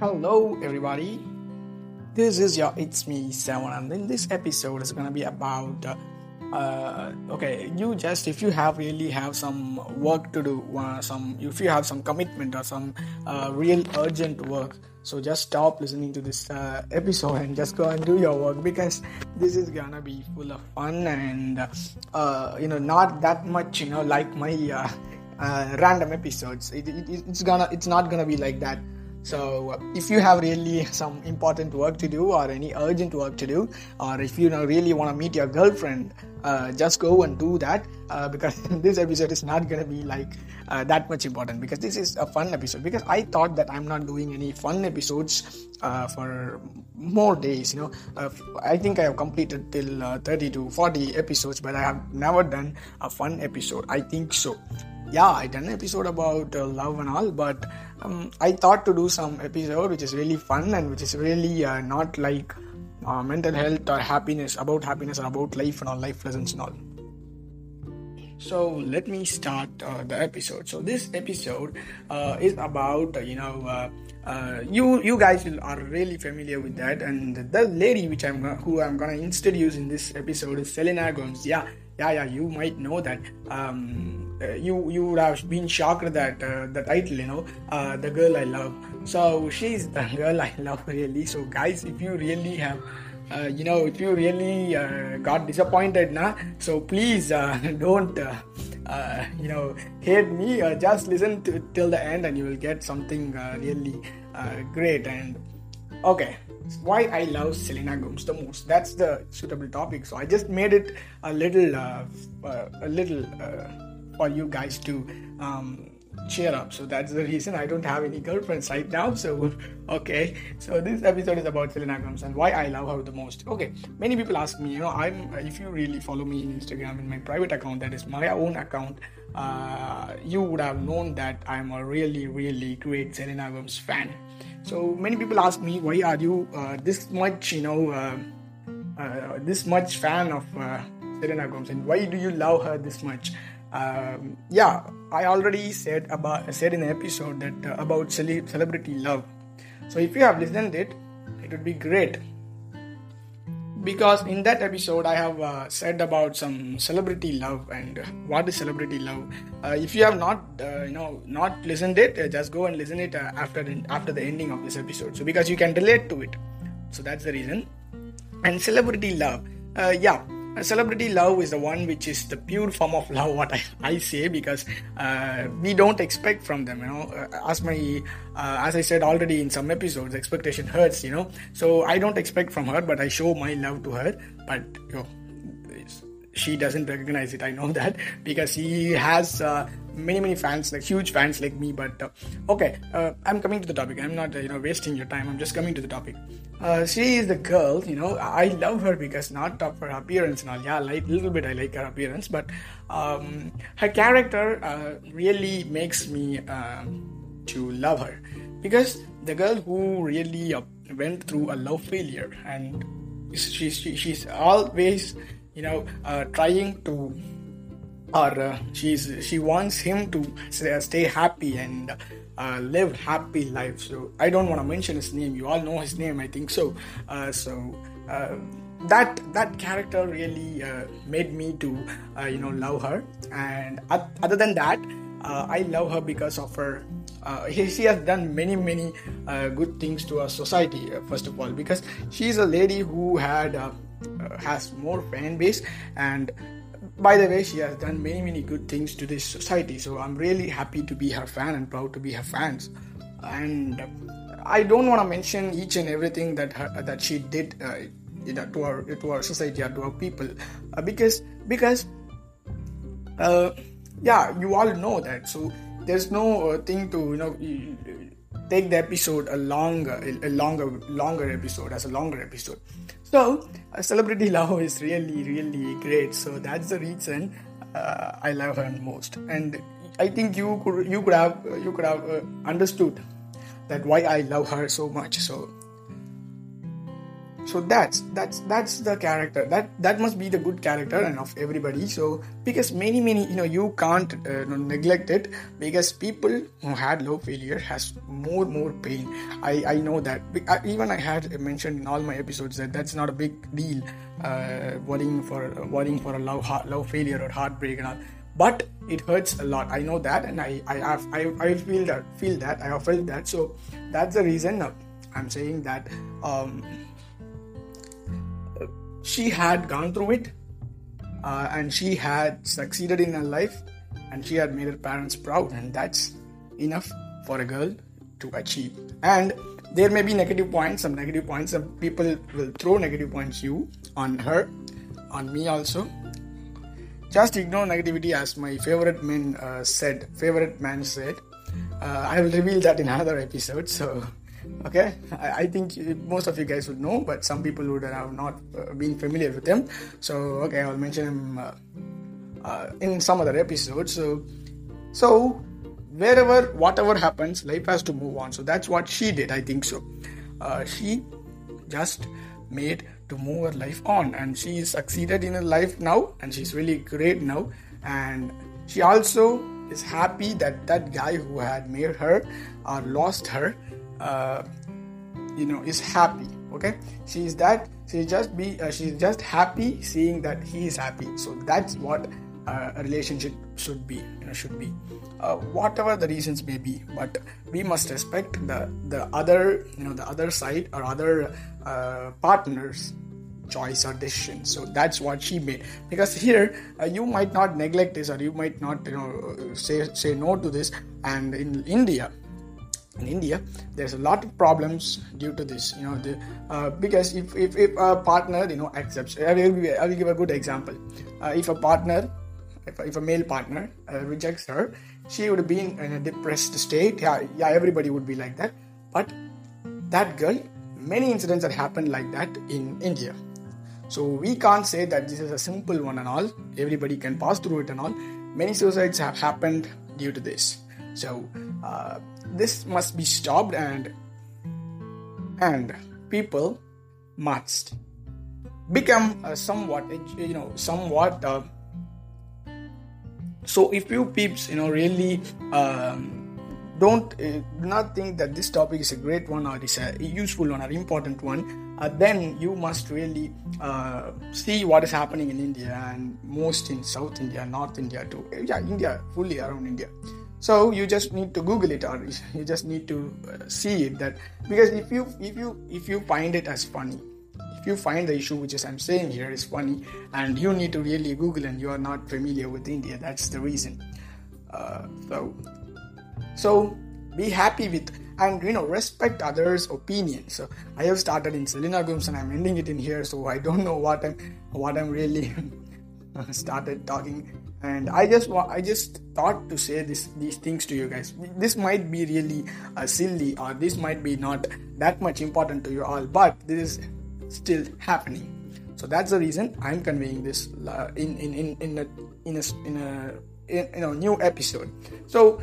Hello, everybody. This is your It's Me Seven, and in this episode is gonna be about. Uh, uh, okay, you just if you have really have some work to do, uh, some if you have some commitment or some uh, real urgent work, so just stop listening to this uh, episode and just go and do your work because this is gonna be full of fun and uh, you know not that much you know like my random episodes. It, it, it's gonna it's not gonna be like that. So uh, if you have really some important work to do or any urgent work to do, or if you really want to meet your girlfriend, uh, just go and do that uh, because this episode is not going to be like uh, that much important because this is a fun episode because I thought that I'm not doing any fun episodes uh, for more days. You know, uh, I think I have completed till 30 to 40 episodes, but I have never done a fun episode. I think so yeah i done an episode about uh, love and all but um, i thought to do some episode which is really fun and which is really uh, not like uh, mental health or happiness about happiness or about life and all life lessons and all. So let me start uh, the episode. So this episode uh, is about uh, you know you you guys are really familiar with that and the lady which i'm who i'm gonna introduce in this episode is selena gomez. Yeah yeah yeah you might know that um, uh, you you would have been shocked that uh, the title you know uh, the girl i love. So she's the girl i love really. So guys if you really have uh, you know if you really uh, got disappointed now so please uh, don't you know hate me. Just listen to till the end and you will get something really great. And okay why I love Selena Gomez the most. That's the suitable topic. So I just made it a little, uh, uh, a little uh, for you guys to um, cheer up. So that's the reason I don't have any girlfriends right now. So okay, so this episode is about Selena Gomez and why I love her the most. Okay, many people ask me, you know, I'm if you really follow me in Instagram in my private account, that is my own account. Uh, you would have known that I'm a really, really great Selena Gomez fan. So many people ask me, why are you uh, this much, you know, uh, uh this much fan of uh, Selena Gomez, and why do you love her this much? um, yeah i already said about said in the episode that uh, about cele- celebrity love. So if you have listened it it would be great because in that episode i have uh, said about some celebrity love and what is celebrity love. Uh, if you have not uh, you know not listened it uh, just go and listen it uh, after after the ending of this episode. So because you can relate to it. So that's the reason. And celebrity love. Yeah celebrity love is the one which is the pure form of love what i, I say because uh, we don't expect from them you know. Uh, as my uh, as i said already in some episodes expectation hurts you know. So i don't expect from her but i show my love to her. But you know, she doesn't recognize it i know that because she has uh, many many fans like huge fans like me but uh, okay uh, i'm coming to the topic. I'm not uh, you know wasting your time. I'm just coming to the topic. Uh, she is the girl you know i love her because not of her appearance and all. Yeah like little bit i like her appearance but um, her character uh, really makes me um, to love her. Because the girl who really went through a love failure and she's she, she's always you know uh, trying to or uh, she's she wants him to stay happy and uh, live happy life. So i don't want to mention his name. You all know his name i think so. Uh, so uh, that that character really uh, made me to uh, you know love her. And other than that i love her because of her she has done many many good things to our society first of all because she's a lady who had has more fan base and by the way, she has done many, many good things to this society. So I'm really happy to be her fan and proud to be her fans. And I don't want to mention each and everything that her, that she did uh, to our to our society or to our people, uh, because because uh, yeah, you all know that. So there's no uh, thing to you know take the episode a longer a longer longer episode as a longer episode so, celebrity love is really, really great. So that's the reason uh, I love her most. And I think you could you could have you could have uh, understood that why I love her so much. So so that's that's that's the character. That that must be the good character and of everybody. So because many many you know you can't uh, neglect it because people who had love failure has more more pain. I i know that. Even i had mentioned in all my episodes that that's not a big deal uh, worrying for worrying for a love love failure or heartbreak and all. But it hurts a lot. I know that and i i have i, I feel that feel that. I have felt that. So that's the reason i'm saying that um she had gone through it uh, and she had succeeded in her life and she had made her parents proud and that's enough for a girl to achieve. And there may be negative points some negative points some people will throw negative points you on her on me also. Just ignore negativity as my favorite man uh, said favorite man said. Uh, i will reveal that in another episode so okay? I, I, think most of you guys would know but some people would have not uh, been familiar with him. So okay i'll mention him uh, uh, in some other episode so so wherever whatever happens life has to move on. So that's what she did i think so. Uh, she just made to move her life on. And she succeeded in her life now and she's really great now. And she also is happy that that guy who had made her or lost her uh, you know is happy okay? She's that she just be uh, she's just happy seeing that he is happy. So that's what uh, a relationship should be you know should be. Uh, whatever the reasons may be but we must respect the the other you know the other side or other uh, partners choice or decision. So that's what she made. Because here uh, you might not neglect this or you might not you know say say no to this. And in india in India, there's a lot of problems due to this. You know, the, uh, because if, if, if a partner you know accepts, I will, I will give a good example. Uh, if a partner, if a, if a male partner uh, rejects her, she would be in, in, a depressed state. Yeah, yeah, everybody would be like that. But that girl, many incidents that happened like that in India. So we can't say that this is a simple one and all. Everybody can pass through it and all. Many suicides have happened due to this. So uh, this must be stopped and and people must become uh, somewhat you know somewhat uh, so if you peeps you know really um, don't uh, not think that this topic is a great one or is a useful one or important one uh, then you must really uh, see what is happening in india and most in south india north india too. Yeah india fully around india so you just need to google it or you just need to uh, see it that because if you if you if you find it as funny if you find the issue which is i'm saying here is funny and you need to really google and you are not familiar with india that's the reason. Uh, so so be happy with and you know respect others opinions. So i have started in selena gomez and i'm ending it in here so i don't know what i'm what i'm really started talking. And i just i just thought to say this these things to you guys. This might be really uh, silly or this might be not that much important to you all but this is still happening. So that's the reason i'm conveying this uh, in, in in in a in a in a you know new episode. So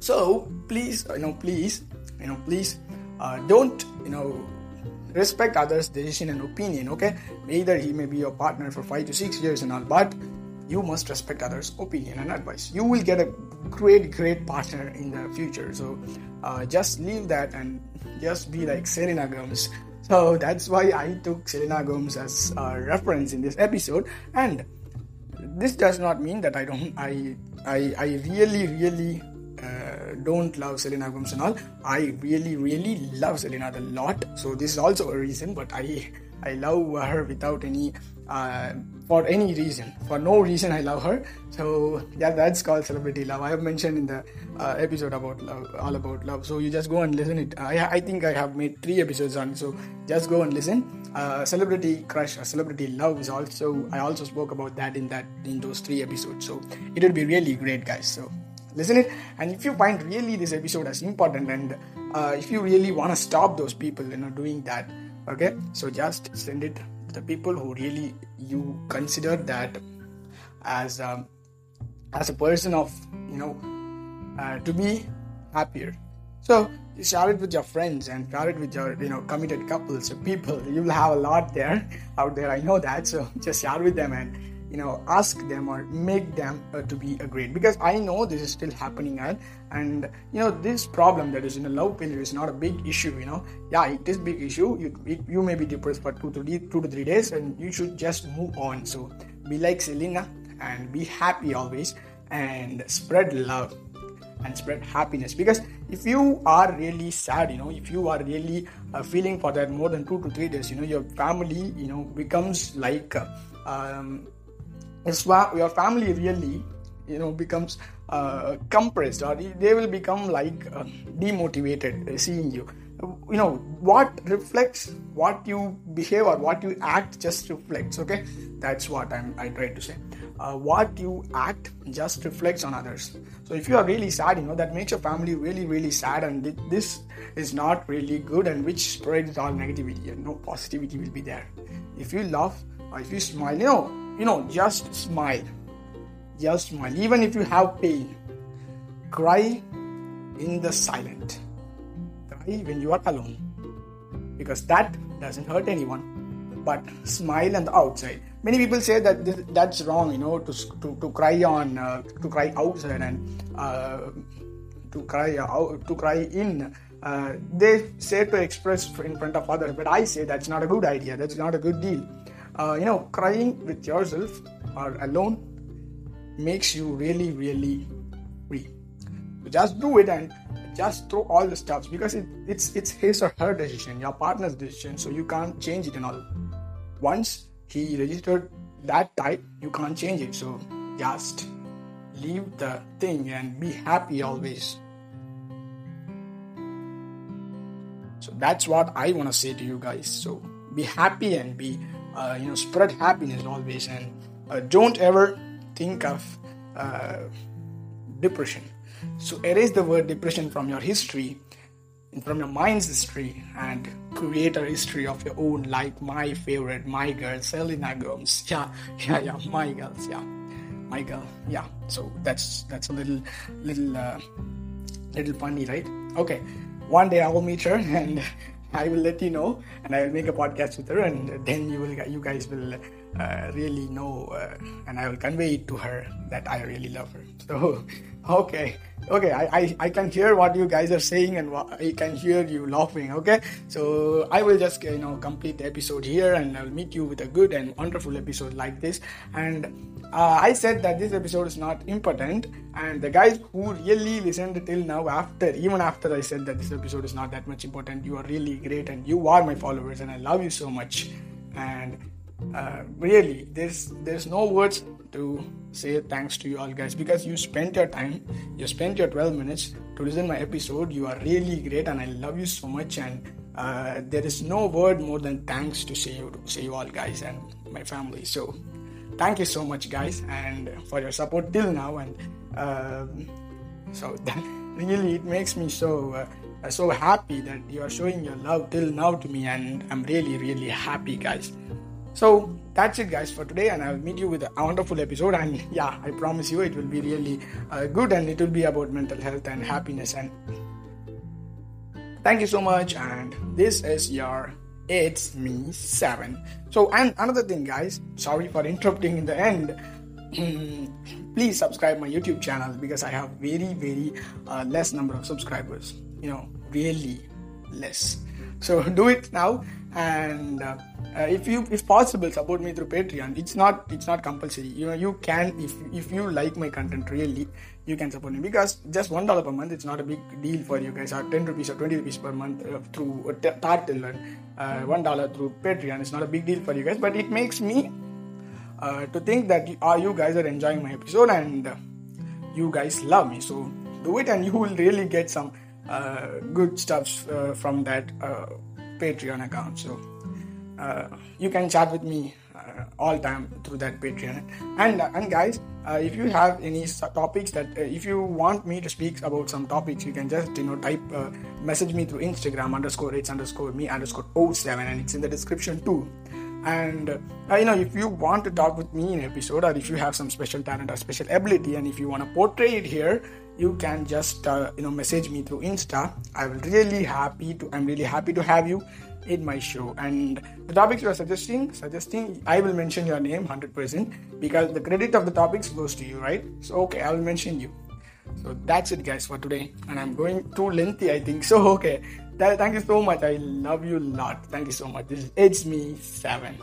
so please you know please you know please uh, don't you know respect others decision and opinion okay? Either he may be your partner for five to six years and all but you must respect others opinion and advice. You will get a great great partner in the future. So uh, just leave that and just be like selena gomez. So that's why i took selena gomez as a reference in this episode. And this does not mean that i don't i i, I really really don't love Selena Gomez and all. I really, really love Selena a lot. So this is also a reason, but I I love her without any uh, for any reason. For no reason, I love her. So yeah, that's called celebrity love. I have mentioned in the uh, episode about love, all about love. So you just go and listen it. I, I think I have made three episodes on. So just go and listen. Uh, celebrity crush or celebrity love is also I also spoke about that in that in those three episodes. So it will be really great, guys. So listen it. And if you find really this episode as important and uh, if you really want to stop those people you know doing that okay? So just send it to the people who really you consider that as um, as a person of you know uh, to be happier. So share it with your friends and share it with your you know committed couples or people. You will have a lot there out there. I know that. So just share with them and you know ask them or make them uh, to be a great because i know this is still happening and and you know this problem that is in a love failure is not a big issue you know? Yeah it is big issue. You it, you may be depressed for two to three, two to three days and you should just move on. So be like selena and be happy always and spread love and spread happiness. Because if you are really sad you know if you are really uh, feeling for that more than two to three days you know your family you know becomes like uh, um, your family really you know becomes uh, compressed or they will become like uh, demotivated seeing you. You know what reflects what you behave or what you act just reflects okay? That's what i'm i try to say. Uh, what you act just reflects on others. So if you are really sad you know that makes your family really really sad and this is not really good and which spreads all negativity and no positivity will be there. If you laugh or if you smile you know you know just smile. Just smile. Even if you have pain cry in the silent. Cry when you are alone. Because that doesn't hurt anyone. But smile on the outside. Many people say that this, that's wrong you know to, to, to cry on uh, to cry outside and uh, to cry out to cry in. Uh, they say to express in front of others but i say that's not a good idea. That's not a good deal uh, you know crying with yourself or alone makes you really really free so just do it and just throw all the stuffs because it, it's it's his or her decision your partner's decision so you can't change it and all. Once he registered that type you can't change it. So just leave the thing and be happy always. So that's what i want to say to you guys. So be happy and be uh, you know spread happiness always and uh, don't ever think of uh, depression. So erase the word depression from your history from your mind's history and create a history of your own like my favorite my girl selena gomez. Yeah yeah yeah my girls yeah my girl yeah. So that's that's a little little uh, little funny right? Okay one day i will meet her and i will let you know and i will make a podcast with her and then you will you guys will uh, really know uh, and i will convey it to her that i really love her. So okay. Okay I, I i can hear what you guys are saying and i can hear you laughing okay? So i will just you know complete the episode here and i'll meet you with a good and wonderful episode like this. And uh, i said that this episode is not important and the guys who really listened till now after even after i said that this episode is not that much important you are really great and you are my followers and i love you so much. And uh, really there's there's no words to say thanks to you all guys because you spent your time you spent your 12 minutes to listen my episode. You are really great and i love you so much and uh, there is no word more than thanks to say you say you all guys and my family. So thank you so much guys and for your support till now and um, so that really it makes me so uh, so happy that you are showing your love till now to me and i'm really really happy guys so that's it, guys, for today, and I'll meet you with a wonderful episode. And yeah, I promise you, it will be really uh, good, and it will be about mental health and happiness. And thank you so much. And this is your It's Me Seven. So, and another thing, guys, sorry for interrupting in the end. Please subscribe my YouTube channel because I have very very uh, less number of subscribers. You know, really less. So do it now and uh, uh, if you if possible support me through patreon. It's not it's not compulsory. You know you can if if you like my content really you can support me because just one dollar per month it's not a big deal for you guys. Or 10 rupees or 20 rupees per month uh, through uh, Tartle and uh, one dollar through patreon it's not a big deal for you guys. But it makes me to think that you, you guys are enjoying my episode and you guys love me. So do it and you will really get some good stuff from that Patreon account. So uh, you can chat with me uh, all time through that Patreon. And uh, and guys, uh, if you have any topics that uh, if you want me to speak about some topics, you can just you know type message me through Instagram underscore it's underscore me underscore 07 and it's in the description too. And uh, you know if you want to talk with me in episode or if you have some special talent or special ability and if you want to portray it here you can just uh, you know message me through insta. I will really happy to i'm really happy to have you in my show. And the topics you are suggesting suggesting i will mention your name 100% because the credit of the topics goes to you right? So okay i will mention you. So that's it guys for today. And i'm going too lengthy i think. So okay thank you so much. I love you a lot. Thank you so much. This is it's me seven